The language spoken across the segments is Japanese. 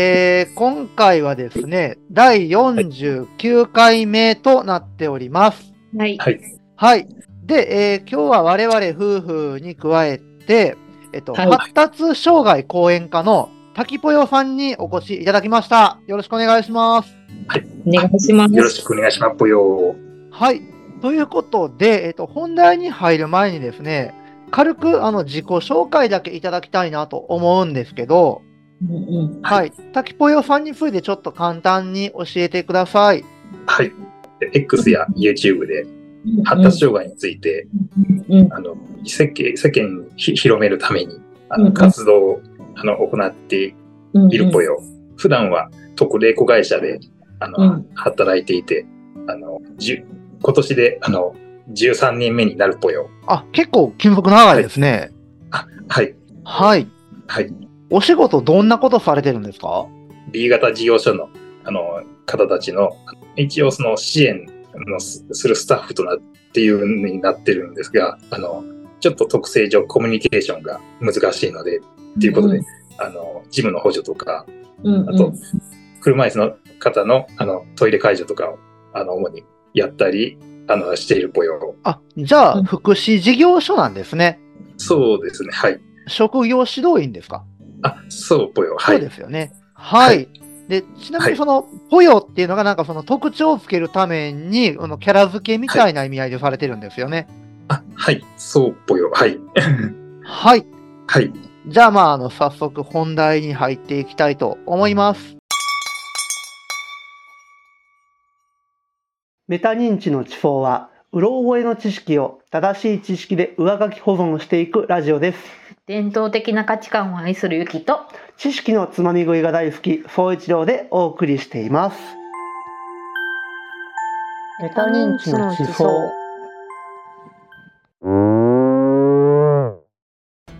えー、今回はですね、第49回目となっております。はい。はい。はい。で、えー今日は我々夫婦に加えて、えっと、はい発達障害講演家の滝ぽよさんにお越しいただきました。よろしくお願いします。お願いします。よろしくお願いしますぽよ。はい。ということで、えっと、本題に入る前にですね、軽くあの自己紹介だけいただきたいなと思うんですけど、うんうん。はい。滝ぽよさんについてちょっと簡単に教えてください。はい。で X や YouTube で発達障害について、うんあの世間世間広めるためにあの活動をあの行ってうん。いるぽよ。普段は特例子会社であの、うん働いていて、あの今年であの13年目になるぽよ。あ、結構勤続長いですね。はい。はい。はい。お仕事どんなことされてるんですか？B 型事業所のあの方たちの一応その支援のすするスタッフとなっていうのになってるんですが、あの、ちょっと特性上コミュニケーションが難しいので、っていうことで、あの、ジムの補助とか、うん、あと、車椅子の方のあのトイレ介助とかを、あの、主にやったり、あの、しているぽよ。あ、じゃあ、うん福祉事業所なんですね。そうですね。はい。職業指導員ですか？あ、そうぽよ。はそうい。ですよね。はい。はいで、ちなみはいにその、ポヨっていうのがなんかその特徴をつけるために、あのキャラ付けみたいな意味合いでされてるんですよね。あ、はい。そうぽよ。はい。はい。はい。じゃあまあ、あの、早速本題に入っていきたいと思います。メタ認知の地方は、うろ覚えの知識を正しい知識で上書き保存していくラジオです。伝統的な価値観を愛するユキと、知識のつまみ食いが大好き、総一郎でお送りしています。メタ認知の地方。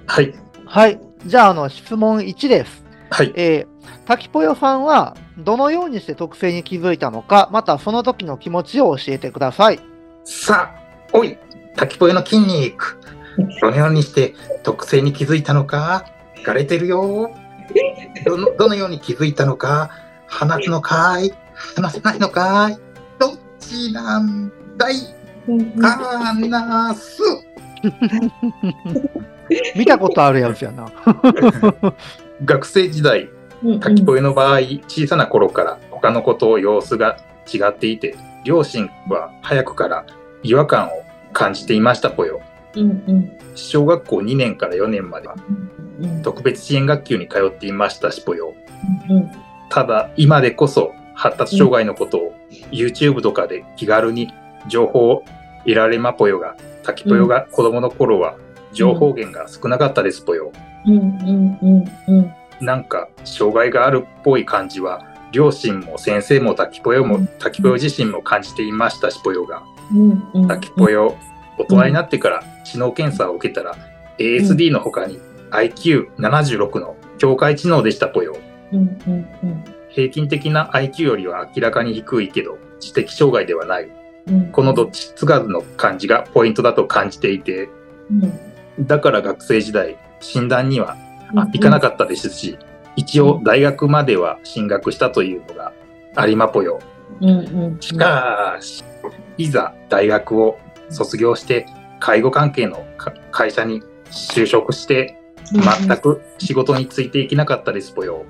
はい。はい。じゃあ、あの、質問1です。はい。えー、滝ぽよさんは、どのようにして特性に気づいたのか、またその時の気持ちを教えてください。さあ、おい、滝ぽよの筋肉。どのようにして特性に気づいたのか聞かれてるよ。どのどのように気づいたのか話すのかい？話せないのかい？どっちなんだい？話す。見たことあるやつやな。学生時代、滝ぽよの場合、小さな頃から他の子と様子が違っていて、両親は早くから違和感を感じていましたぽよ。うんうん。小学校2年から4年まではうん特別支援学級に通っていましたしぽよ。うんただ、今でこそ発達障害のことを YouTube とかで気軽に情報を得られまぽよが、滝ぽよが子供の頃は情報源が少なかったですぽよ。うんうんうんうん。なんか障害があるっぽい感じは両親も先生も滝ぽよも滝ぽよ自身も感じていましたしぽよが。うんうん。滝ぽよ大人になってから知能検査を受けたら ASD の他に IQ76 の境界知能でしたぽよ。うんうんうん。平均的な IQ よりは明らかに低いけど知的障害ではない。うん。このどっちつかずの感じがポイントだと感じていて。うん。だから学生時代診断にはあ行かなかったですし、一応大学までは進学したというのが有馬ぽよ。うんうん。しかし、いざ大学を卒業して介護関係のか会社に就職して全く仕事についていけなかったですぽよ。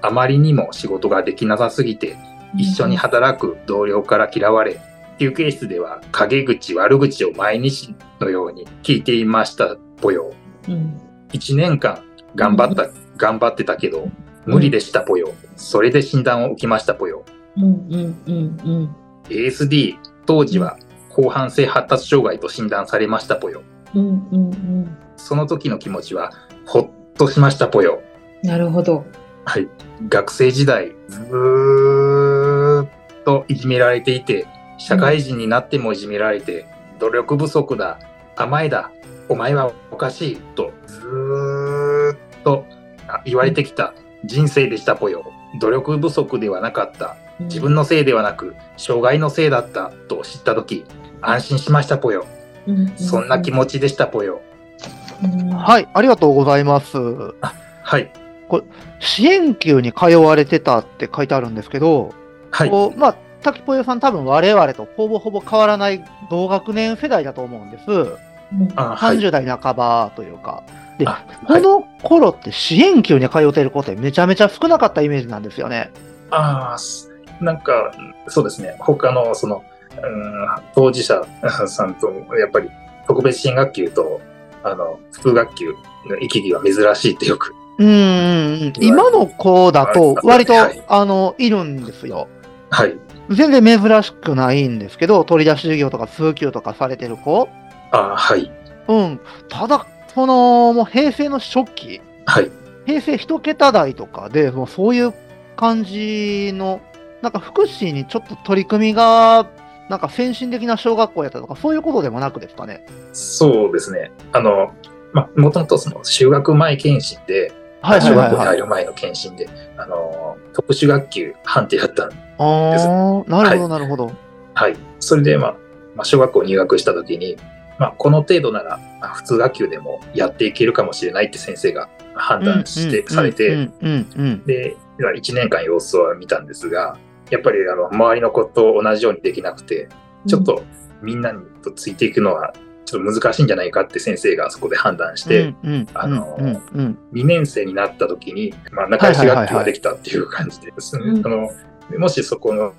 あまりにも仕事ができなさすぎて一緒に働く同僚から嫌われ、休憩室では陰口悪口を毎日のように聞いていましたぽよ。うん1年間頑張った、頑張ってたけど、無理でしたぽよ。それで診断を受けましたぽよ。うんうんうんうん ASD、当時は広範性発達障害と診断されましたぽよ。うんうんうんその時の気持ちは、ほっとしましたぽよ。なるほどはい。学生時代、ずーっといじめられていて、社会人になってもいじめられて、努力不足だ、甘えだ、お前はおかしいと、ずーっとあ言われてきた人生でしたぽよ。努力不足ではなかった。自分のせいではなく、障害のせいだったと知った時、安心しましたぽよ。そんな気持ちでしたぽよ。うんはい、ありがとうございます。はい。これ支援級に通われてたって書いてあるんですけど、はい。こうまあ、滝ぽよさん多分我々とほぼほぼ変わらない同学年世代だと思うんです。うんあはい。30代半ばというか。で、あはい。この頃って支援級に通ってる子ってめちゃめちゃ少なかったイメージなんですよね。ああ、すなんか、そうですね。他の、その、うん、当事者さんと、やっぱり特別支援学級と、あの、普通学級の行き来は珍しいってよく。うんうんうん。今の子だと割と、はいあの、いるんですよ。はい。全然珍しくないんですけど、取り出し授業とか通級とかされてる子。ああ、はい。うん。ただ、その、もう平成の初期、はい。平成一桁台とかで、もうそういう感じの、なんか福祉にちょっと取り組みが、なんか先進的な小学校やったとか、そういうことでもなくですかね。そうですね。あの、まあ、もともとその修学前検診で、はいはい小学校に。入る前の検診で、あの、特殊学級判定やったんああ、なるほどなるほど。はい。それで、まあ、まあ、小学校入学した時に、まあ、この程度なら、まあ普通学級でもやっていけるかもしれないって先生が判断して、されうて、で、1年間様子を見たんですが、やっぱりあの周りの子と同じようにできなくて、ちょっとみんなにとついていくのはちょっと難しいんじゃないかって先生がそこで判断しうん。て、うんうんあのうんうん2年生になった時に、まあ、仲良し学級ができたっていう感じでですね、のもしそこの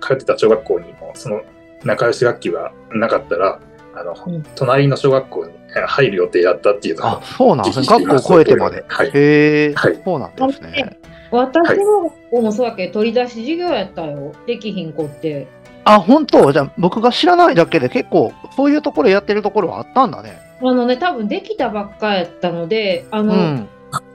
通ってた小学校にもその仲良し学級がなかったら、あのうん隣の小学校に入る予定だったっていうのあを、そうなんですね。学校を超えてまで。はい。へえ、はいそうなんですね。私の学校もそうやけど、取り出し授業やったよ。できひん子って。あ、本当？じゃあ僕が知らないだけで結構そういうところやってるところはあったんだね。あのね、多分できたばっかやったので、あの、うん。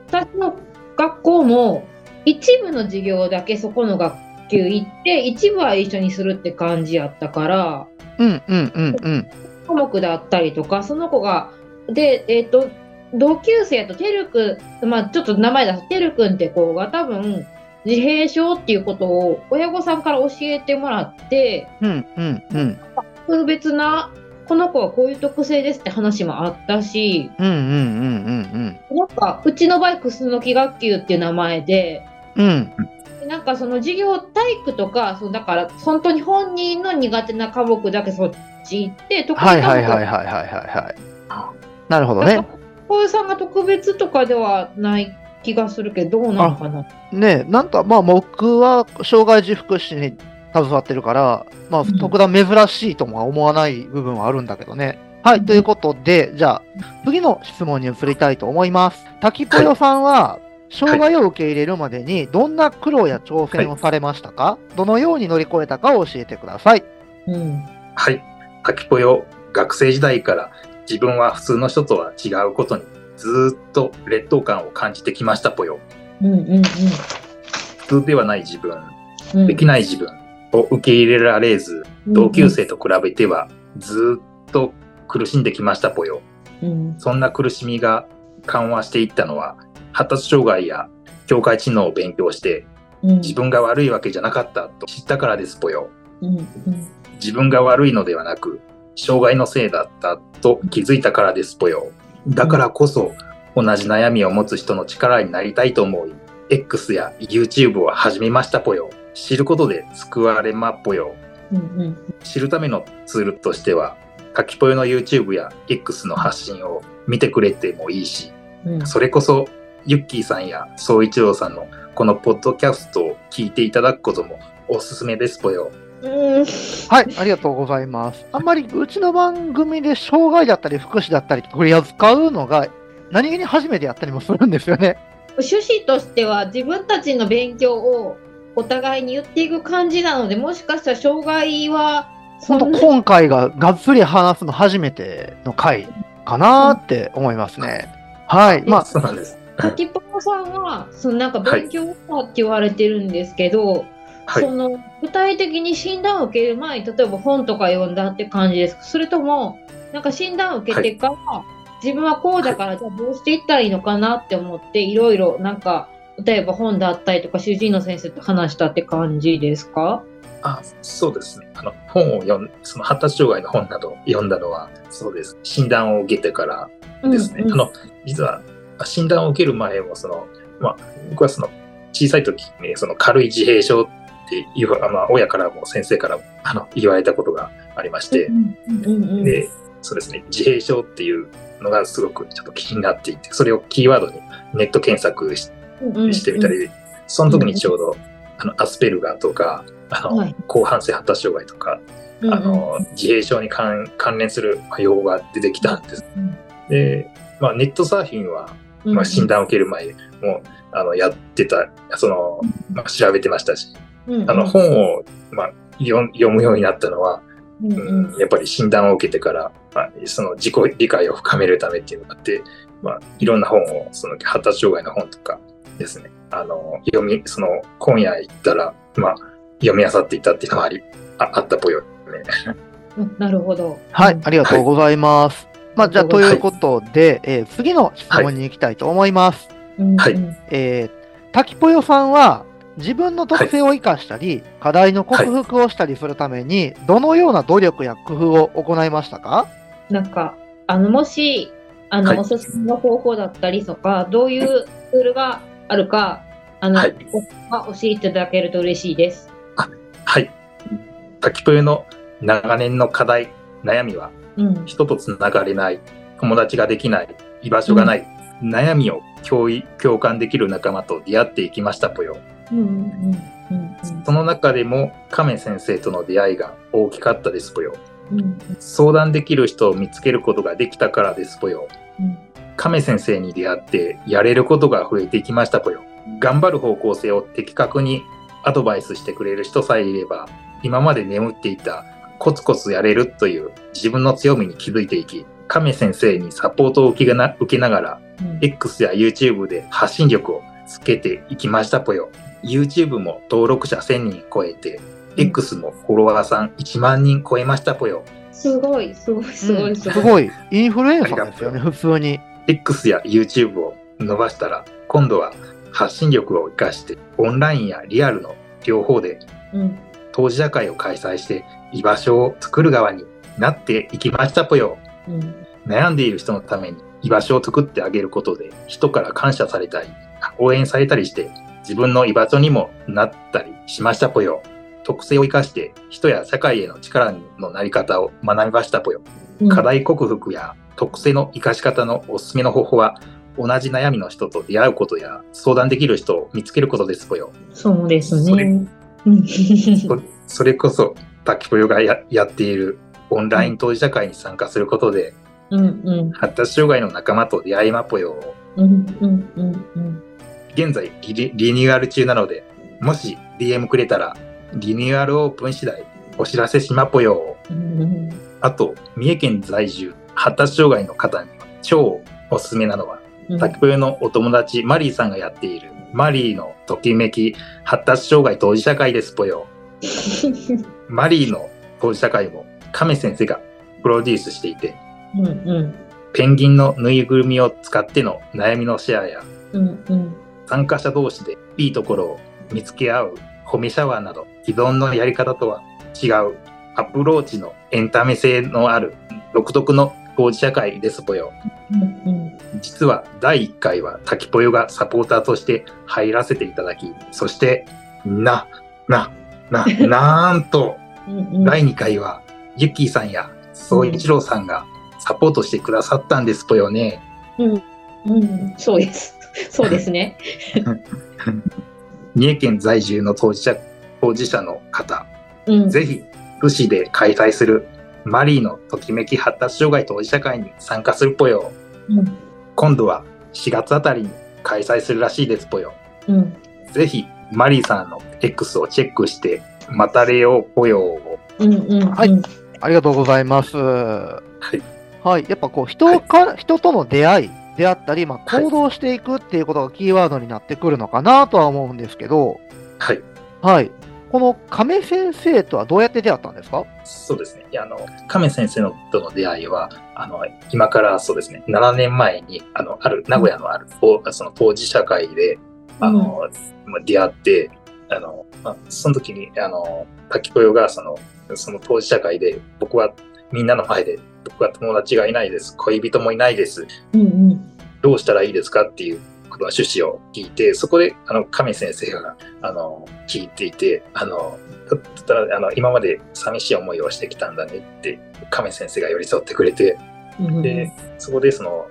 私の学校も一部の授業だけそこの学級行って、一部は一緒にするって感じやったから、うんうんうんうん。科目だったりとか、その子が、で、えっ、と、同級生とてるくん、まあちょっと名前出す、てるくんって子が多分、自閉症っていうことを親御さんから教えてもらって、うんうんうん。特別な、この子はこういう特性ですって話もあったし、うんうんうんうんなんか、うちの場合、クスノキ学級っていう名前で、うん。うん。なんかその授業体育とか、そうだから本当に本人の苦手な科目だけそっち行って、得意はいはいはいはいはいはい。なるほどね。小江さんが特別とかではない気がするけど、どうなのかな。ねなんかまあ僕は障害児福祉に携わってるから、まあうん特段珍しいとも思わない部分はあるんだけどね。はい、ということで、じゃあ次の質問に移りたいと思います。滝ぽよさんは、障害を受け入れるまでにどんな苦労や挑戦をされましたか、どのように乗り越えたかを教えてください。うん。はい。滝ぽよ、学生時代から自分は普通の人とは違うことにずーっと劣等感を感じてきましたぽよ。うんうんうん普通ではない自分、うん。できない自分を受け入れられず、同級生と比べてはずーっと苦しんできましたぽよ。うん。そんな苦しみが緩和していったのは、発達障害や境界知能を勉強して、うん。自分が悪いわけじゃなかったと知ったからですぽよ。うんうん自分が悪いのではなく、障害のせいだったと気づいたからですぽよ。だからこそ、同じ悩みを持つ人の力になりたいと思い、X や YouTube を始めましたぽよ。知ることで救われまっぽよ。うんうん知るためのツールとしては、かきぽよの YouTube や X の発信を見てくれてもいいし、うんそれこそ、ユッキーさんや総一郎さんのこのポッドキャストを聞いていただくこともおすすめですぽよ。うん。はい、ありがとうございます。あんまりうちの番組で障害だったり福祉だったり取り扱うのが何気に初めてやったりもするんですよね。趣旨としては自分たちの勉強をお互いに言っていく感じなので、もしかしたら障害は本当今回ががっつり話すの初めての回かなって思いますね。はい、まあ、そうなんです。滝ぽぽさんはそのなんか勉強したって言われてるんですけど、はいそ。の具体的に診断を受ける前に例えば本とか読んだって感じですか？それともなんか診断を受けてから、自分はこうだからじゃあどうしていったらいいのかなって思っていろいろなんか例えば本だったりとか主治医の先生と話したって感じですか？あそうですね。あの本を読んその発達障害の本などを読んだのは、そうです。診断を受けてからですね。うんうんあの実は診断を受ける前もそのまあ、僕はその小さい時にその軽い自閉症っていう、まあ、親からも先生からもあの言われたことがありまして、で、そうですね、自閉症っていうのがすごくちょっと気になっていて、それをキーワードにネット検索ししてみたり、その時にちょうど、あのアスペルガーとか、あの、はい。広汎性発達障害とか、うんうん。あの、自閉症に関関連する用語が出てきたんです。うんで、まあ、ネットサーフィンは、うんまあ、診断を受ける前も、あの、やってた、その、まあ、調べてましたし、うんうんあの、本を、まあ、読読むようになったのは、うんうんうんやっぱり診断を受けてから、まあ、その自己理解を深めるためっていうのがあって、まあ、いろんな本を、その発達障害の本とかですね、あの、読み、その本屋行ったら、まあ、読み漁っていたっていうのはあり、ああったぽよね。うんなるほど。はい、ありがとうございます。まあ、じゃあ、ということで、えー次の質問に行きたいと思います。うんはいうんえー、滝ぽよさんは、自分の特性を生かしたり、課題の克服をしたりするために、どのような努力や工夫を行いましたか？なんか、あの、もし、あの、はいおすすめの方法だったりとか、どういうツールがあるか、あの、はいお教えていただけると嬉しいです。はい。滝ぽよの長年の課題、悩みは、うん。人とつながれない、友達ができない、居場所がない、悩みを共感できる仲間と出会っていきましたぽよ。その中でも亀先生との出会いが大きかったですぽよ。うんうん相談できる人を見つけることができたからですぽよ。うん亀先生に出会ってやれることが増えていきましたぽよ。頑張る方向性を的確にアドバイスしてくれる人さえいれば、今まで眠っていたコツコツやれるという自分の強みに気づいていき、亀先生にサポートを受けな受けながら、うん X や YouTube で発信力をつけていきましたぽよ。YouTube も登録者1000人超えて、X もフォロワーさん1万人超えましたぽよ。すごい、すごい、すごい、すすごい。インフルエンサーですよね、普通に。X や YouTube を伸ばしたら、今度は発信力を活かして、オンラインやリアルの両方でうん当事者会を開催して、居場所を作る側になっていきましたぽよ。うん悩んでいる人のために居場所を作ってあげることで、人から感謝されたり、応援されたりして、自分の居場所にもなったりしましたぽよ。特性を生かして、人や社会への力のなり方を学びましたぽよ。うん課題克服や特性の活かし方のおすすめの方法は、同じ悩みの人と出会うことや相談できる人を見つけることですぽよ。そうですそれね。う んそそれこそ、滝ぽよがややっているオンライン当事者会に参加することで、うんうん発達障害の仲間と出会いまぽよ。うんうんうんうん現在リリリニューアル中なので、もし DM くれたら、リニューアルオープン次第お知らせしまぽよ。うんあと、三重県在住、発達障害の方に超おすすめなのは、うん滝ぽよのお友達マリーさんがやっている、マリーのときめき発達障害当事者会ですぽよ。マリーの当事者会も亀先生がプロデュースしていて、うんうんペンギンのぬいぐるみを使っての悩みのシェアや、うんうん参加者同士でいいところを見つけ合う褒めシャワーなど既存のやり方とは違うアプローチのエンタメ性のある独特の当事者会ですぽよ。うん実は第1回は滝ぽよがサポーターとして入らせていただき、そして、な、な、な、なんと、うんうん第2回はユッキーさんや総一郎さんがサポートしてくださったんですぽよね。うんうんそうです。そうですね。三重県在住の当事者当事者の方、うんぜひ、府市で開催するマリーのときめき発達障害当事者会に参加するぽよ。うん今度は4月あたりに開催するらしいですぽよ。うんぜひ、マリーさんの X をチェックして、またれようぽよ。うんうんはいありがとうございます。はい。はい。やっぱこう、人か、人との出会いであったり、まあ、はい行動していくっていうことがキーワードになってくるのかなとは思うんですけど、はい。はい。この亀先生とはどうやって出会ったんですか？そうですね。いやあの、亀先生のとの出会いは、あの、今からそうですね、7年前に、あの、ある、名古屋のある、おその当事者会で、あの、まあ出会って、あの、まあ、その時に、あの、滝子よが、その、その当事者会で、僕はみんなの前で、僕は友達がいないです。恋人もいないです。うんうんどうしたらいいですかっていうの趣旨を聞いて、そこで、あの、亀先生が、あの、聞いていて、あの、だったら、あの、今まで寂しい思いをしてきたんだねって、亀先生が寄り添ってくれて、うんで、そこでその、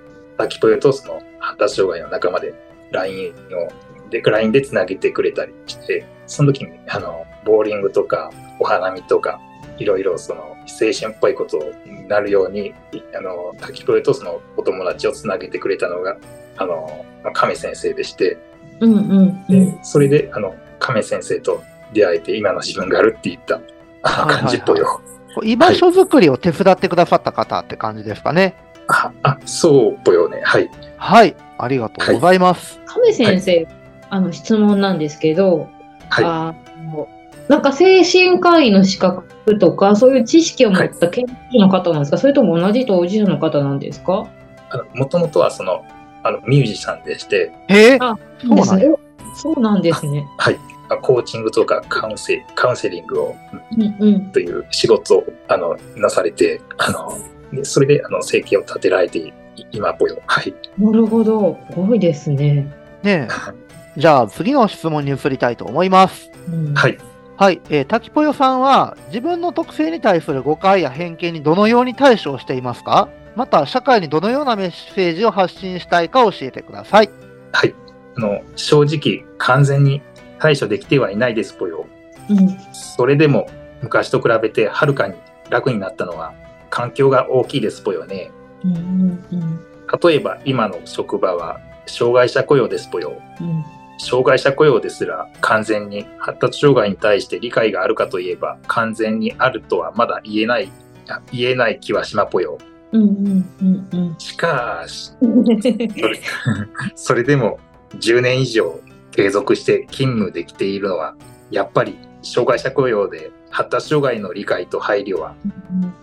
ポヨとその発達障害の仲間で LINE を、で、LINE でつなげてくれたりして、その時に、あの、ボーリングとか、お花見とか、いろいろその、青春っぽいことになるように、あの、タキポヨとそのお友達をつなげてくれたのが、あの、亀先生でして、うんうんうでん。それで、あの、亀先生と出会えて、今の自分があるって言ったあはいはいはい感じっぽいよ。こう居場所づくりを手伝ってくださった方って感じですかね。あ、あ、そうっぽいよね。はい。はい。ありがとうございます。亀先生、あの質問なんですけど、はい。あのなんか精神科医の資格とか、そういう知識を持った研究者の方なんですか、それとも同じ当事者の方なんですか？あの、もともとはその、あの、ミュージシャンでして、へえ、あそうなんやですね。そうなんですね。はい。あコーチングとかカウンセカウンセリングを、うんうん。という仕事を、あの、なされて、あの、でそれで、あの、生計を立てられてい、今っぽいよ。はい。なるほど。すごいですね。ねえ。じゃあ次の質問に移りたいと思います。うん、はい。はい。えー、滝ぽよさんは自分の特性に対する誤解や偏見にどのように対処していますか？また、社会にどのようなメッセージを発信したいか教えてください。はい。あの、正直、完全に対処できてはいないですぽよ。うん。それでも、昔と比べてはるかに楽になったのは、環境が大きいですぽよね。うんうんうん例えば、今の職場は、障害者雇用ですぽよ。うん障害者雇用ですら完全に発達障害に対して理解があるかといえば完全にあるとはまだ言えないあ言えない気はしまぽよ。うんうんうんうんしかし、うん。それでも10年以上継続して勤務できているのはやっぱり障害者雇用で発達障害の理解と配慮は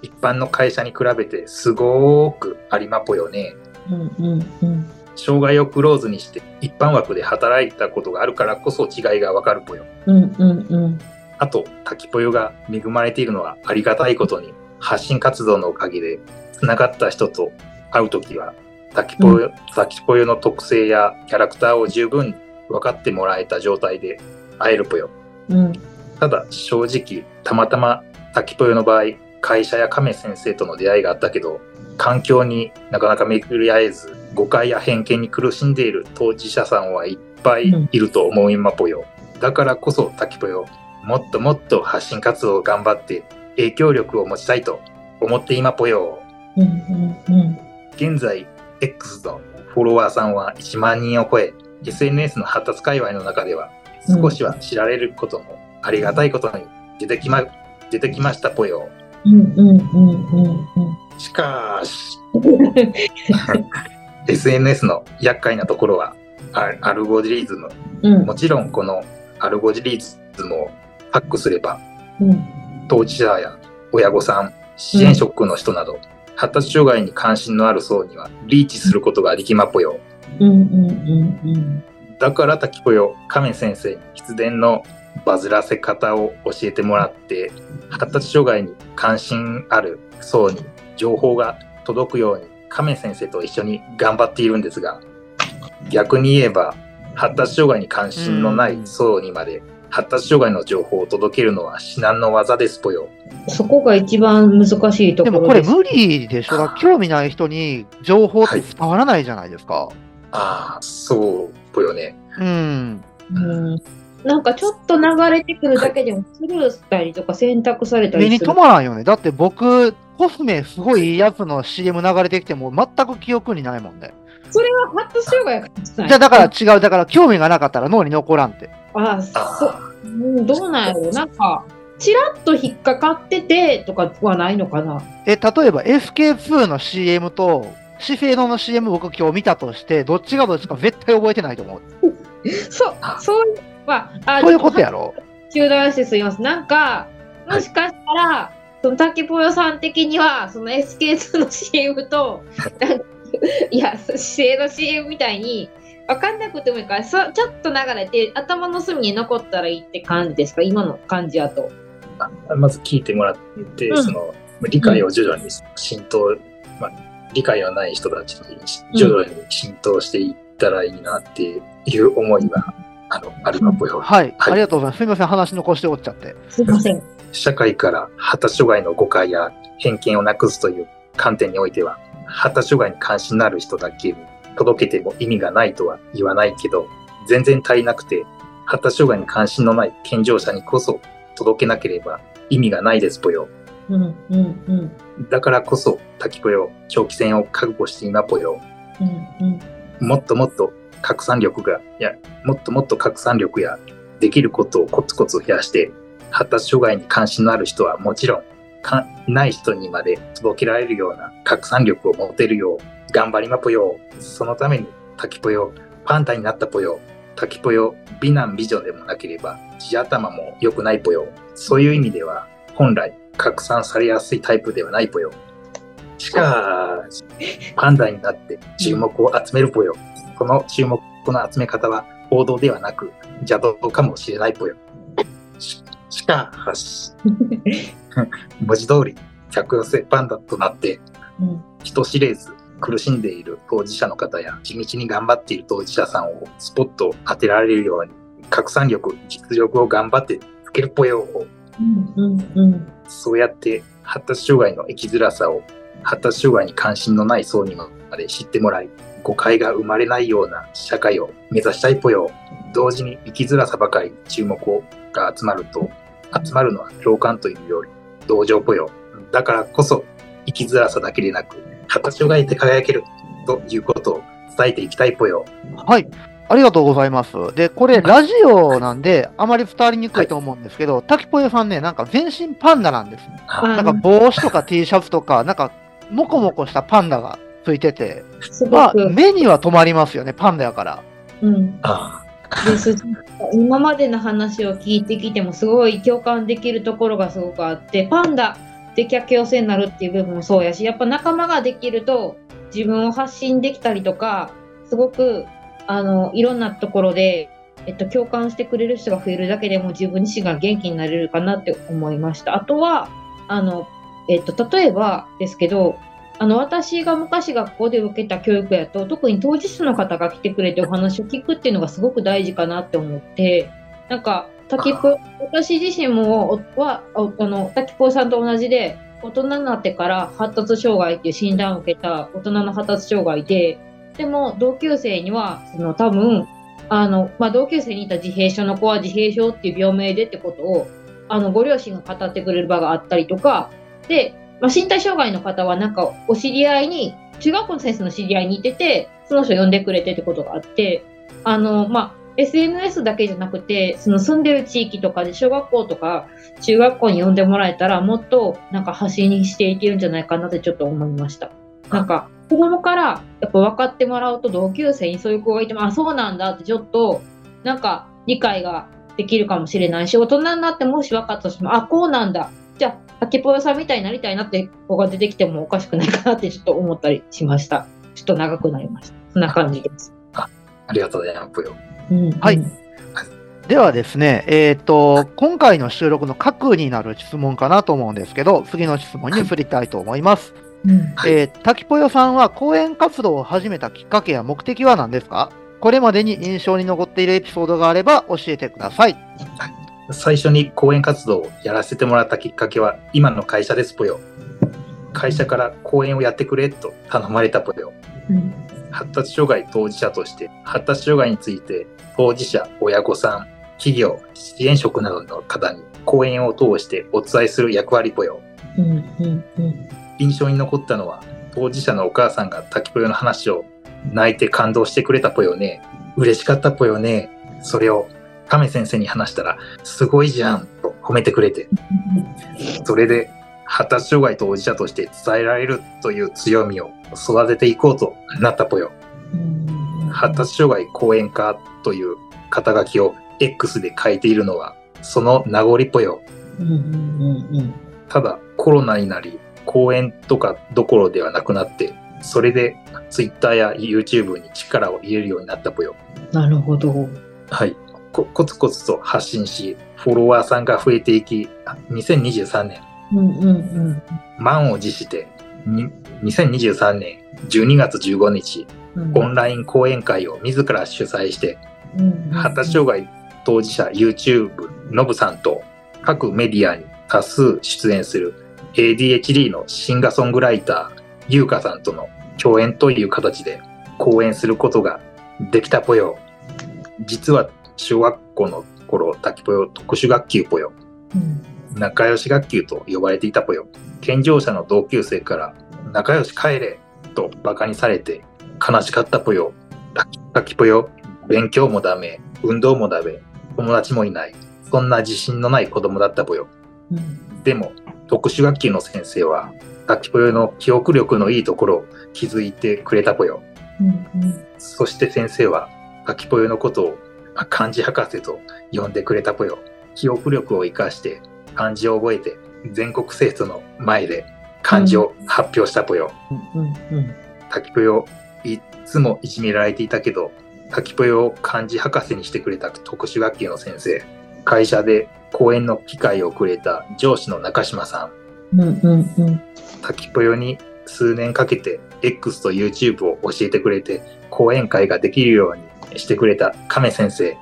一般の会社に比べてすごーくありまぽよね。うんうんうん障害をクローズにして一般枠で働いたことがあるからこそ違いがわかるぽよ。うんうんうんあと、滝ぽよが恵まれているのはありがたいことに、発信活動のおかげで、繋がった人と会うときは、滝ぽよ、滝ぽよの特性やキャラクターを十分分かってもらえた状態で会えるぽよ。うんただ、正直、たまたま滝ぽよの場合、会社や亀先生との出会いがあったけど、環境になかなか巡り合えず、誤解や偏見に苦しんでいる当事者さんはいっぱいいると思いまぽよ。だからこそ滝ぽよ、もっともっと発信活動を頑張って影響力を持ちたいと思って今ぽよ。現在、X のフォロワーさんは1万人を超え、SNS の発達界隈の中では少しは知られることもありがたいことに出てきま、出てきましたぽよ。しかし、SNS の厄介なところはアアルゴリズム。うん。もちろんこのアルゴリズムをハックすればうん。当事者や親御さん、支援職の人など、発達障害に関心のある層にはリーチすることができまぽよ。うん。うん。うん。だから滝ぽよ、亀先生に筆伝のバズらせ方を教えてもらって、発達障害に関心ある層に情報が届くように亀先生と一緒に頑張っているんですが、逆に言えば、発達障害に関心のない層にまで発達障害の情報を届けるのは至難の技ですぽよ。そこが一番難しいとでころです。もこれ無理でしょ？興味ない人に情報って伝わらないじゃないですか。ああ、そうぽよね。うん。うんなんかちょっと流れてくるだけでもスルーしたりとか選択された目にりする。留まらんよね。だって僕、コスメすごいいいやつの CM 流れてきても全く記憶にないもんね。それは発達障害やからじゃあだから違う、だから興味がなかったら脳に残らんって。ああ、そあうんどうなんやろなんか、ちらっと引っかかっててとかはないのかなえ、例えば SK2 の CM と、資生堂の CM 僕今日見たとして、どっちがどっちか絶対覚えてないと思う。そう、そういう、まあ、あそういうことやろ？中断してすみません。なんか、もしかしたら、その滝ぽよさん的には、その SK2 の CM と、なんかいや、資生の CM みたいに、分かんなくてもいいから、そちょっと流れて、頭の隅に残ったらいいって感じですか？今の感じやと。あまず聞いてもらって、うん。その理解を徐々に浸透、まあ、理解のない人たちに徐々に浸透していっったらいいなっていう思いが、あの、あるのぽよ。はい、はいありがとうございます。すみません、話残しておっちゃって。すいません。社会から発達障害の誤解や偏見をなくすという観点においては、発達障害に関心のある人だけに届けても意味がないとは言わないけど、全然足りなくて、発達障害に関心のない健常者にこそ届けなければ意味がないですぽよ。うんうんうんだからこそ、滝ぽよ、長期戦を覚悟して今ぽよ。うんうんもっともっと拡散力が、いや、もっともっと拡散力やできることをコツコツ増やして、発達障害に関心のある人はもちろん、かない人にまで届けられるような拡散力を持てるよう、頑張りまぽよ。そのために、滝ぽよ、パンダになったぽよ。滝ぽよ、美男美女でもなければ、地頭も良くないぽよ。そういう意味では、本来拡散されやすいタイプではないぽよ。しかし、パンダになって注目を集めるぽよ。この注目の集め方は報道ではなく邪道かもしれないぽよ。ししかし、文字通り客寄せパンダとなってうん人知れず苦しんでいる当事者の方や地道に頑張っている当事者さんをスポット当てられるように拡散力、実力を頑張ってつけるぽよ。うんうんうんそうやって発達障害の生きづらさを発達障害に関心のない層にまで知ってもらい、誤解が生まれないような社会を目指したいぽよ。同時に生きづらさばかり注目が集まると、集まるのは共感というより同情ぽよ。だからこそ生きづらさだけでなく、発達障害で輝けるということを伝えていきたいぽよ。はい。ありがとうございます。で、これ、ラジオなんで、あまり伝わりにくいと思うんですけど、滝ぽよさんね、なんか全身パンダなんです。あなんか帽子とか T シャツとか、なんか、もこもこしたパンダがついてて、まあ、く、目には止まりますよね、パンダやから。うん、今までの話を聞いてきてもすごい共感できるところがすごくあってパンダで客寄せになるっていう部分もそうやしやっぱ仲間ができると自分を発信できたりとかすごくあのいろんなところで、えっと、共感してくれる人が増えるだけでも自分自身が元気になれるかなって思いました。あとはあの、えっと、例えばですけどあの私が昔学校で受けた教育やと特に当事者の方が来てくれてお話を聞くっていうのがすごく大事かなって思ってなんか滝私自身もはあの滝ぽさんと同じで大人になってから発達障害っていう診断を受けた大人の発達障害ででも同級生にはその多分あの、まあ、同級生にいた自閉症の子は自閉症っていう病名でってことをあのご両親が語ってくれる場があったりとかでまあ、身体障害の方はなんかお知り合いに中学校の先生の知り合いにいててその人呼んでくれてってことがあってあの、まあ、SNS だけじゃなくてその住んでる地域とかで小学校とか中学校に呼んでもらえたらもっとなんか発信していけるんじゃないかなってちょっと思いました。なんか子供からやっぱ分かってもらうと同級生にそういう子がいてもあそうなんだってちょっとなんか理解ができるかもしれないし大人になってもし分かったとしてもあこうなんだじゃあ、竹ぽよさんみたいになりたいなって子が出てきてもおかしくないかなってちょっと思ったりしました。ちょっと長くなりました。そんな感じです。ありがとうございますぽよ。うんはいではですね、えっ、と、今回の収録の核になる質問かなと思うんですけど、次の質問に移りたいと思います。うんはいえー、滝ぽよさんは講演活動を始めたきっかけや目的は何ですか？これまでに印象に残っているエピソードがあれば教えてください。最初に講演活動をやらせてもらったきっかけは今の会社ですぽよ。会社から講演をやってくれと頼まれたぽよ。うん発達障害当事者として発達障害について当事者、親御さん、企業、支援職などの方に講演を通してお伝えする役割ぽよ。うんうんうん印象に残ったのは当事者のお母さんが滝ぽよの話を泣いて感動してくれたぽよね。嬉しかったぽよね。それを亀先生に話したらすごいじゃんと褒めてくれてそれで発達障害当事者として伝えられるという強みを育てていこうとなったぽよ。うん発達障害講演家という肩書きを X で書いているのはその名残ぽよ。ただコロナになり講演とかどころではなくなってそれで Twitter や YouTube に力を入れるようになったぽよ。なるほど。はい。こコツコツと発信し、フォロワーさんが増えていき、あ2023年、うんうんうん。満を持して、に2023年12月15日、うん。オンライン講演会を自ら主催して、うん発達障害当事者 YouTube のぶさんと各メディアに多数出演する ADHD のシンガーソングライターゆうかさんとの共演という形で講演することができたぽよ。実は小学校の頃、滝ぽよ特殊学級ぽよ。うん仲良し学級と呼ばれていたぽよ。健常者の同級生から仲良し帰れと馬鹿にされて悲しかったぽよ。滝滝ぽよ。勉強もダメ、運動もダメ、友達もいない。そんな自信のない子供だったぽよ。うんでも、特殊学級の先生は、滝ぽよの記憶力のいいところを気づいてくれたぽよ。うんそして先生は、滝ぽよのことをあ漢字博士と呼んでくれたぽよ。記憶力を活かして漢字を覚えて全国生徒の前で漢字を発表したぽよ。滝ぽよ、いっつもいじめられていたけど、滝ぽよを漢字博士にしてくれた特殊学級の先生。会社で講演の機会をくれた上司の中島さん。うんうんうん滝ぽよに数年かけて X と YouTube を教えてくれて講演会ができるようにしてくれた亀先生。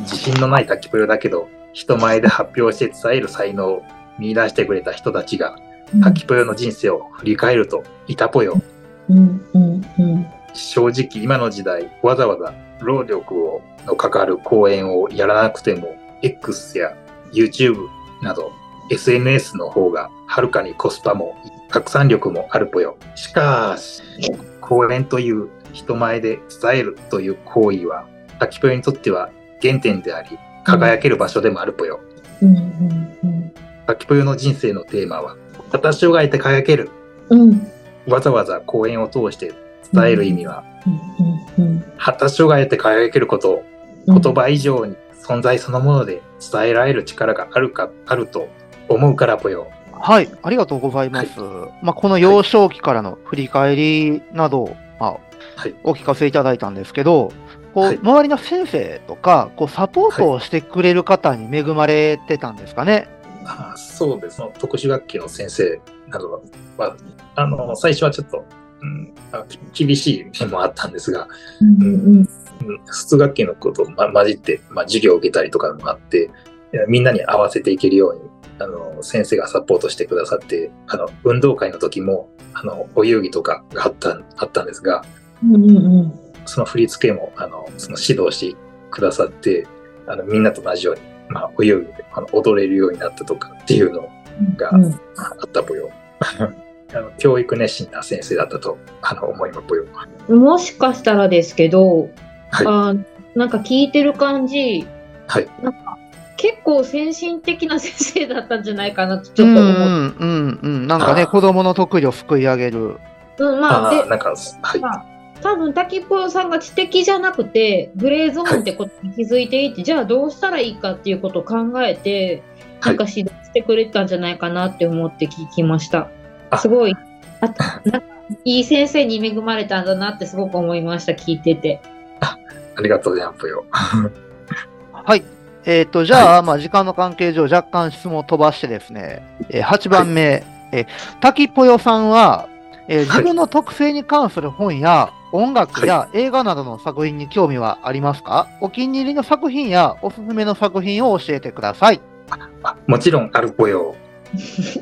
自信のない滝ぽよだけど人前で発表して伝える才能を見出してくれた人たちが滝ぽよの人生を振り返るといたぽよ。うんうんうん。正直今の時代わざわざ労力をのかかる講演をやらなくても X や YouTube など SNS の方がはるかにコスパも拡散力もあるぽよ。しかし、講演という人前で伝えるという行為は、滝ぽよにとっては原点であり、輝ける場所でもあるぽよ。うんうん滝ぽよの人生のテーマは、私をがいて輝ける。うんうんわざわざ講演を通して伝える意味は、発達障害で輝けることを言葉以上に存在そのもので伝えられる力があるか、あると思うからぽよ。はい、ありがとうございます。まあ、この幼少期からの振り返りなどを、まあはいお聞かせいただいたんですけど、こうはい周りの先生とかこうサポートをしてくれる方に恵まれてたんですかね？あそうです。その特殊学級の先生などは、あの、最初はちょっと、うん、厳しい面もあったんですが、うん普通学級のことを、ま、混じって、まあ、授業を受けたりとかもあって、みんなに合わせていけるように、あの、先生がサポートしてくださって、あの、運動会の時も、あの、お遊戯とかがあった、あったんですが、うんうんその振り付けも、あの、その指導してくださって、あの、みんなと同じように、まあ、お遊戯であの踊れるようになったとかっていうのがうんあったぽよ。あの教育熱心な先生だったと、あの、思いますぽよ。もしかしたらですけど、はいあなんか聞いてる感じ、はいなんか結構先進的な先生だったんじゃないかなとちうんうょっと思って、んうんうん。なんかね、子供の特技をすくい上げる。うんまあ、でああ、なんか、はい。まあ多分滝ぽよさんが知的じゃなくてグレーゾーンってことに気づいていて、じゃあどうしたらいいかっていうことを考えて、はいなんか指導してくれたんじゃないかなって思って聞きました。あすごいあなんかいい先生に恵まれたんだなってすごく思いました聞いてて。ありがとうございますぽよ。はい。えっ、と、じゃあ、まあ、時間の関係上、若干質問を飛ばしてですね、えー8番目、えー滝ぽよさんは、えー自分の特性に関する本や音楽や映画などの作品に興味はありますか、お気に入りの作品やおすすめの作品を教えてください。あもちろんあるぽよ。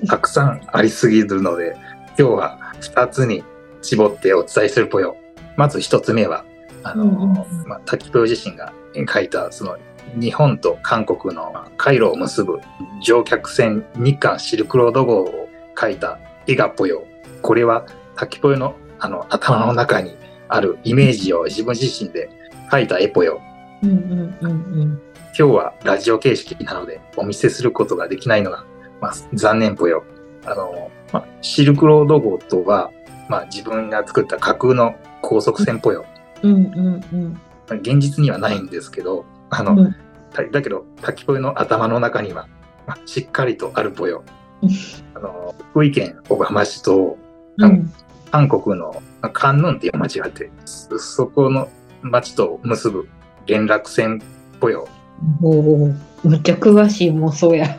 たくさんありすぎるので、今日は2つに絞ってお伝えするぽよ。まず1つ目は、あの、まあ、滝ぽよ自身が書いた、その、日本と韓国の回路を結ぶ乗客船日韓シルクロード号を書いた絵がぽよ。これは滝ぽよのあの頭の中にあるイメージを自分自身で書いた絵ぽよ。うんうんうんうん今日はラジオ形式なのでお見せすることができないのが、まあ、残念ぽよ。あの、まあ、シルクロード号とは、まあ、自分が作った架空の高速船ぽよ。うんうんうんまあ現実にはないんですけど、あの、うんただけど、滝ぽよの頭の中には、まあ、しっかりとあるぽよ。あの、福井県小浜市とうん韓国のまあカンヌンっていう町があって、そそこの町と結ぶ連絡船ぽよ。おおむっちゃ詳しい妄想や。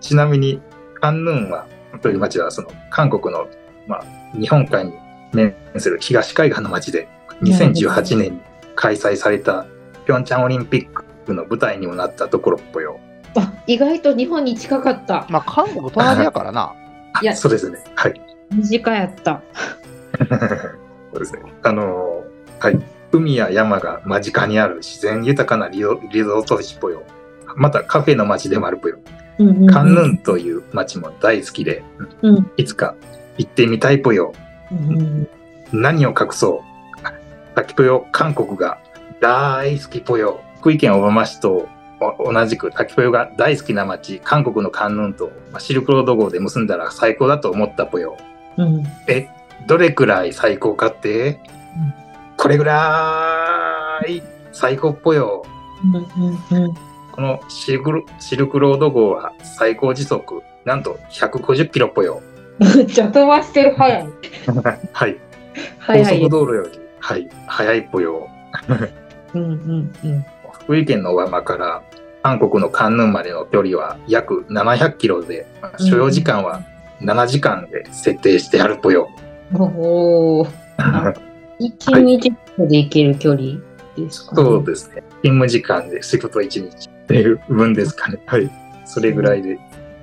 ちなみに、カンヌンは、という町は、その、韓国のまあ、日本海に面する東海岸の町で、2018年に開催されたピョンチャンオリンピックの舞台にもなったところっぽよ。あ、意外と日本に近かった。まあ、韓国隣やからな。いやそうですね。はい。身近やった。そうですね。あのーはい。海や山が間近にある自然豊かなリゾリゾート地ぽよ。またカフェの街でもあるぽよ。うんうんうんカンヌンという街も大好きで、うんいつか行ってみたいぽよ。うんうん何を隠そう。さきぽよ、韓国が大好きぽよ。福井県小浜市とお同じく滝ぽよが大好きな街、韓国のカンヌンとまあシルクロード号で結んだら最高だと思ったぽよ。うんえ、どれくらい最高かって、これぐらい最高っぽよ。うんうんこのシルクロシルクロード号は最高時速、なんと150キロっぽよ。めっちゃ飛ばしてる早い。はい。高速。道路より、はい、速いっぽよ。うんうんうん。福井県の小浜から韓国のカンヌンまでの距離は約700キロで、所要時間は7時間で設定してあるぽよ。おお。一日で行ける距離ですか、ねそうですね。勤務時間で仕事1日っていう分ですかね。はい。それぐらいで、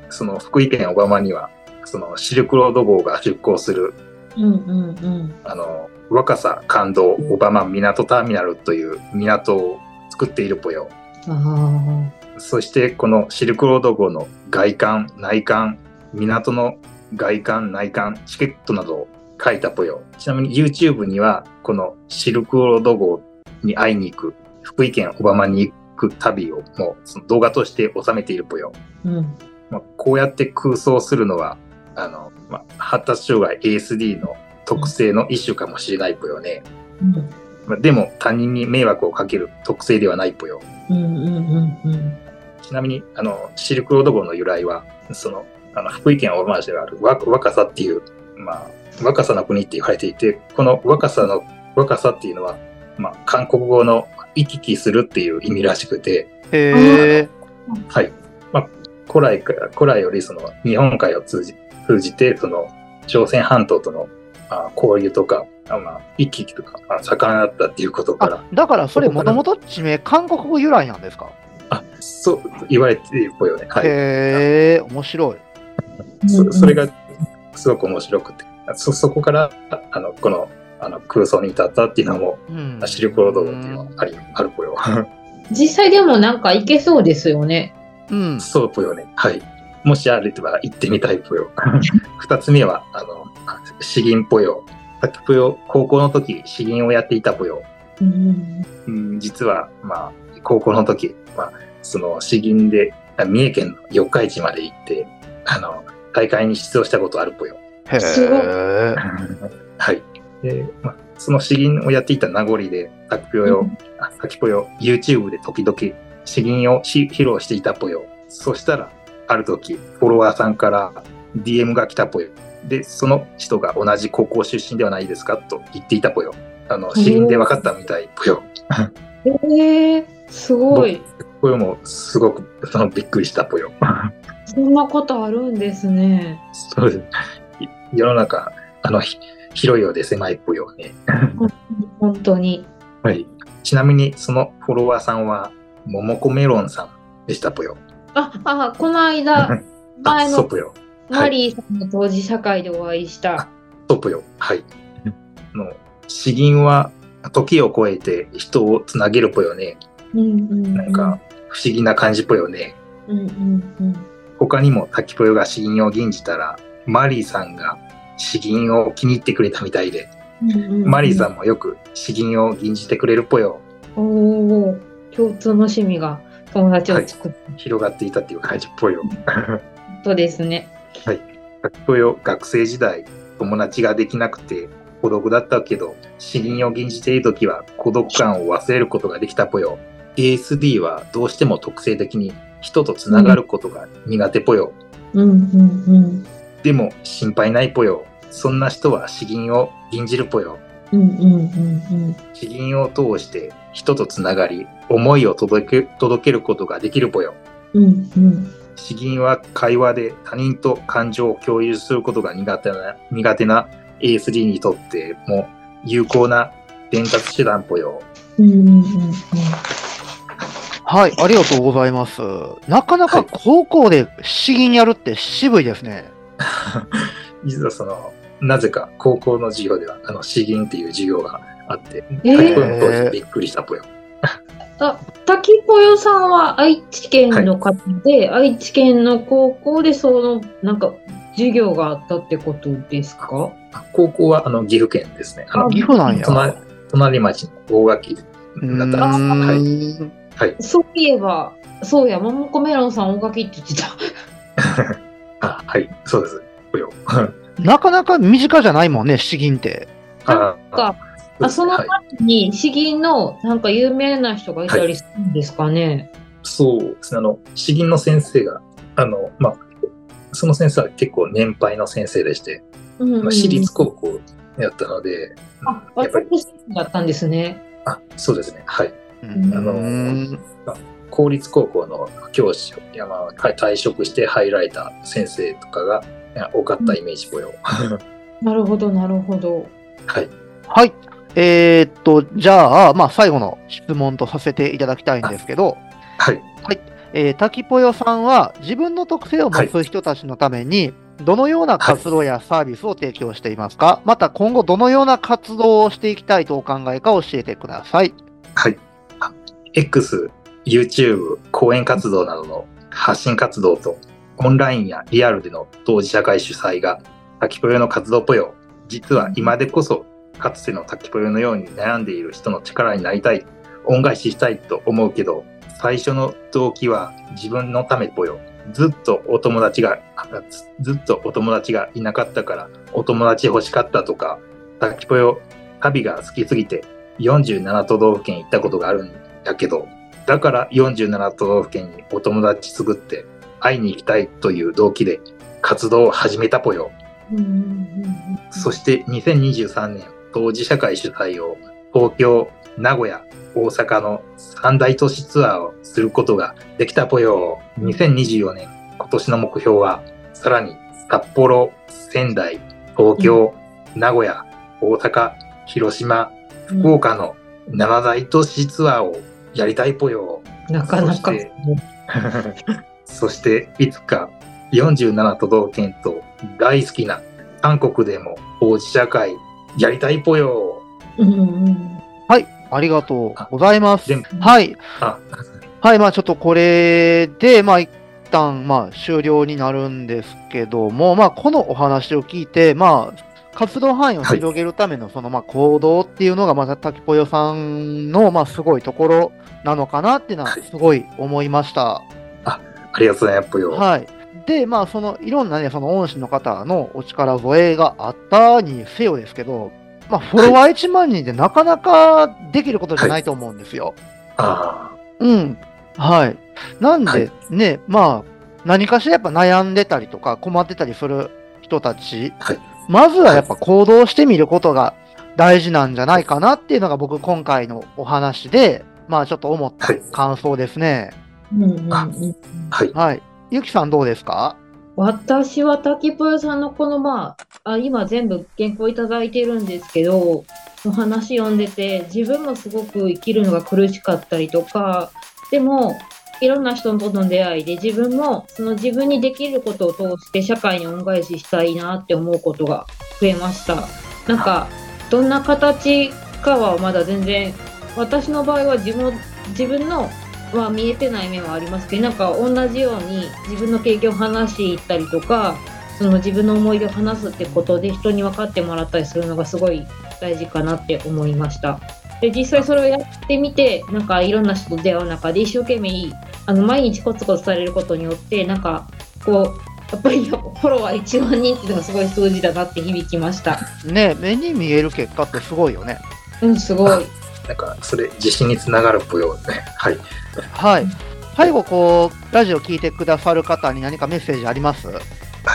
その福井県小浜には、そのシルクロード号が出港する、うんうんうん。あの、若狭感動小浜港ターミナルという港を作っているぽよ。あそしてこのシルクロード号の外観、内観、港の外観、内観、チケットなどを書いたぽよ。ちなみに YouTube にはこのシルクロード号に会いに行く、福井県小浜に行く旅をもうその動画として収めているぽよ。あ。うん。まあ、こうやって空想するのは、あの、まあ、発達障害 ASD の特性の一種かもしれないぽよね。うんまあ、でも他人に迷惑をかける特性ではないぽよ。うんうんうんうん。ちなみに、あの、シルクロード号の由来は、その、あの、福井県小浜市であるわ若狭っていう、まあ、若狭の国って言われていて、この若狭の、若狭っていうのは、まあ、韓国語の行き来するっていう意味らしくて、へえ。はい。まあ、古来から、古来よりその、日本海を通じ、通じて、その、朝鮮半島との、あ交流とか、あまあ、行き来とか、まあ、盛んだったっていうことからあ、、だからそれもともと地名、韓国語由来なんですか？あ、そう、言われているぽよね。はい。へえ、面白い。そそれがすごく面白くて、そ、そこから、あの、この、あの、空想に至ったっていうのも、うんシルクロードっていうのはあり、あるぽよ。実際でもなんか行けそうですよね。うん。そうぽよね。はい。もしあれば行ってみたいぽよ。二つ目は、あの、詩吟ぽよ。さっきぽよ、高校の時、詩吟をやっていたぽよ。うんうん、実は、まあ、高校の時、まあ、その詩吟で、あ三重県の四日市まで行って、あの、大会に出場したことあるぽよ。へすごいえ。はい。で、まあ、その詩吟をやっていた名残で、さきぽよ、あさきぽよ、YouTube で時々詩吟をし披露していたぽよ。そしたら、ある時、フォロワーさんから DM が来たぽよ。で、その人が同じ高校出身ではないですかと言っていたぽよ。あの、詩吟で分かったみたいぽよ。へえすごい。これもすごくそのびっくりしたぽよ。そんなことあるんですね。そうです。い世の中、あの、ひ広いようで狭いぽよね。本当に。はい。ちなみに、そのフォロワーさんは、ももこメロンさんでしたぽよ。あ、あ、この間、あ、前の。マリーさんの当事社会でお会いした。そうぽよ。はい。あの、詩吟は、時を超えて人をつなげるぽよね。うんうんうん。なんか、不思議な感じぽよね。うんうんうん。他にも滝ぽよが詩吟を吟じたら、マリーさんが詩吟を気に入ってくれたみたいで、マリーさん。んもよく詩吟を吟じてくれるぽよ。おお、共通の趣味が友達を作った広がっていたっていう感じっぽいよ。ことですね。滝ぽよ学生時代、友達ができなくて孤独だったけど、詩吟を吟じている時は孤独感を忘れることができたぽよ。ASD はどうしても特性的に人とつながることが苦手ぽよ。うんうんでも心配ないぽよ。そんな人は詩吟を吟じるぽよ。うん。うんうんうん詩吟を通して人とつながり、思いを届け届けることができるぽよ。うん。うんうん。詩吟は会話で他人と感情を共有することが苦手な苦手な A3 にとっても有効な伝達手段ぽよ。うんうんうんはい、ありがとうございます。なかなかはい高校で詩吟やるって渋いですね。実はその、なぜか高校の授業では、あの、詩吟っていう授業があって、えーびっくりしたぽよ。あ、滝ぽよさんは愛知県の方で、愛知県の高校でその、なんか、授業があったってことですか？高校はあの岐阜県ですね。あの岐阜なんや。隣隣町の大垣だったんです。うはい。はい。そういえば、そうや、ももこメロンさん大垣って言ってた。あ、はい。そうです。ぽよ。なかなか身近じゃないもんね、詩吟って。あかあ、そのはい前に詩吟のなんか有名な人がいたりするんですかね。そうですね。あの、詩吟の先生が、あの、まあ、その先生は結構年配の先生でして、うんうんうんまあ、私立高校やったので、あ、やっぱり、私だったんですね。あ、そうですね。はい。うんあの公立高校の教師をいや、まあ、退職して入られた先生とかが多かったイメージぽよ。なるほど、なるほど。はい。はい。えーっと、じゃあ、まあ、最後の質問とさせていただきたいんですけど、はい。えー、滝ぽよさんは自分の特性を持つ人たちのために、どのような活動やサービスを提供していますか、また今後どのような活動をしていきたいとお考えか教えてください。はい。X、YouTube、講演活動などの発信活動と、オンラインやリアルでの当事者会主催が、滝ぽよの活動ぽよ。実は今でこそ、かつての滝ぽよのように悩んでいる人の力になりたい、恩返ししたいと思うけど、最初の動機は自分のためぽよ。ずっとお友達が、ずずっとお友達がいなかったから、お友達欲しかったとか、滝ぽよ、旅が好きすぎて、47都道府県行ったことがあるんやけど、だから47都道府県にお友達作って会いに行きたいという動機で活動を始めたぽよ。うんうんうんうんそして2023年当事社会主催を東京、名古屋、大阪の三大都市ツアーをすることができたぽよ。2024年今年の目標はさらに札幌、仙台、東京、名古屋、大阪、広島、福岡の7大都市ツアーをやりたいぽよ。なかなかそして そしていつか47都道府県と大好きな韓国でも当事者会やりたいぽよ。うんうんはい、ありがとうございますで。はい、あ、はい、まあちょっとこれで、まあ一旦、まあ終了になるんですけども、まあこのお話を聞いて、まあ活動範囲を広げるためのそのまあ行動っていうのが、また滝ぽよさんのまあすごいところなのかなっていうのははいすごい思いました。ありがとうございますぽよ。はい。で、まあそのいろんなね、その恩師の方のお力添えがあったにせよですけど、まあフォロワー1万人でなかなかできることじゃないと思うんですよ。あうん。はい。なんはでいね、まあ、何かしらやっぱ悩んでたりとか困ってたりする人たち、はいまずはやっぱ行動してみることが大事なんじゃないかなっていうのが僕今回のお話で、まあちょっと思ったはい感想ですね。うんうんうんあはい。はい。ゆきさんどうですか？私は滝ぽよさんのこのまあ、あ今全部原稿いただいてるんですけど、お話読んでて、自分もすごく生きるのが苦しかったりとか、でも、いろんな人との出会いで自分もその自分にできることを通して社会に恩返ししたいなって思うことが増えました。なんか、どんな形かはまだ全然、私の場合は自分自分のは見えてない面はありますけどなんか同じように自分の経験を話していったりとかその自分の思い出を話すってことで人に分かってもらったりするのがすごい大事かなって思いました。で実際それをやってみてなんかいろんな人と出会う中で一生懸命あの毎日コツコツされることによってなんかこうやっぱりフォロワー1万人っていうのがすごい数字だなって響きました。ね、目に見える結果ってすごいよね。うん、すごい。なんか、それ、自信につながるぽよね。はい。はい。最後、こう、ラジオ聞いてくださる方に何かメッセージあります？は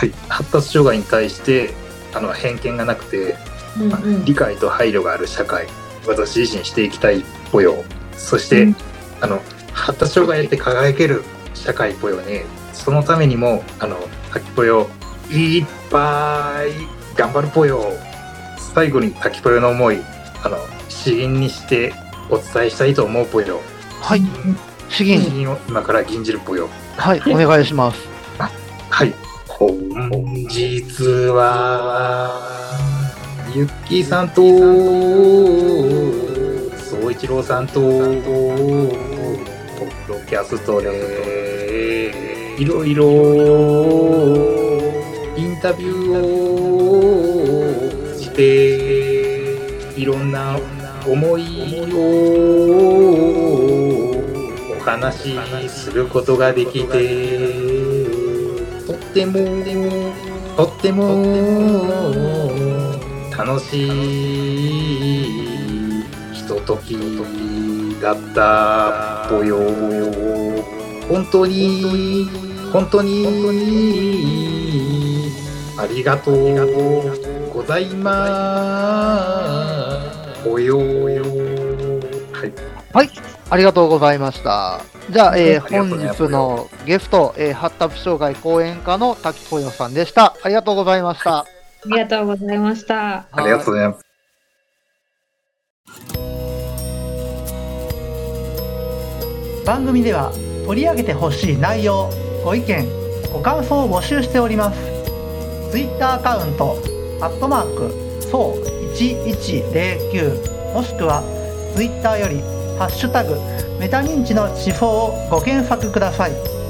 い。発達障害に対して、あの、偏見がなくて、うんうん理解と配慮がある社会、私自身していきたいぽよ。そして、うんあの、発達障害って輝ける社会ぽよね。そのためにもあの滝ぽよいっぱい頑張るぽよ。最後に滝ぽよの思いあの詩吟にしてお伝えしたいと思うぽよ。はい。詩詩吟、吟を今から吟じるぽよ。はい、お願いします。はい。本日はゆっきーさんと総一郎さんとキャストで。いろいろインタビューをしていろんな思いをお話しすることができてとってもとっても楽しいひとときだった。ぽよ。本当に本当に。ありがとう。ございます。ぽよ。はい。ありがとうございました。じゃあ、えー本日のゲスト、えー発達障害講演家の滝ぽよさんでした。ありがとうございました。ありがとうございました。ありがとうございます番組では取り上げてほしい内容ご意見ご感想を募集しております。Twitter アカウントアットマークそう1109もしくは Twitter よりハッシュタグメタ認知の地方をご検索ください。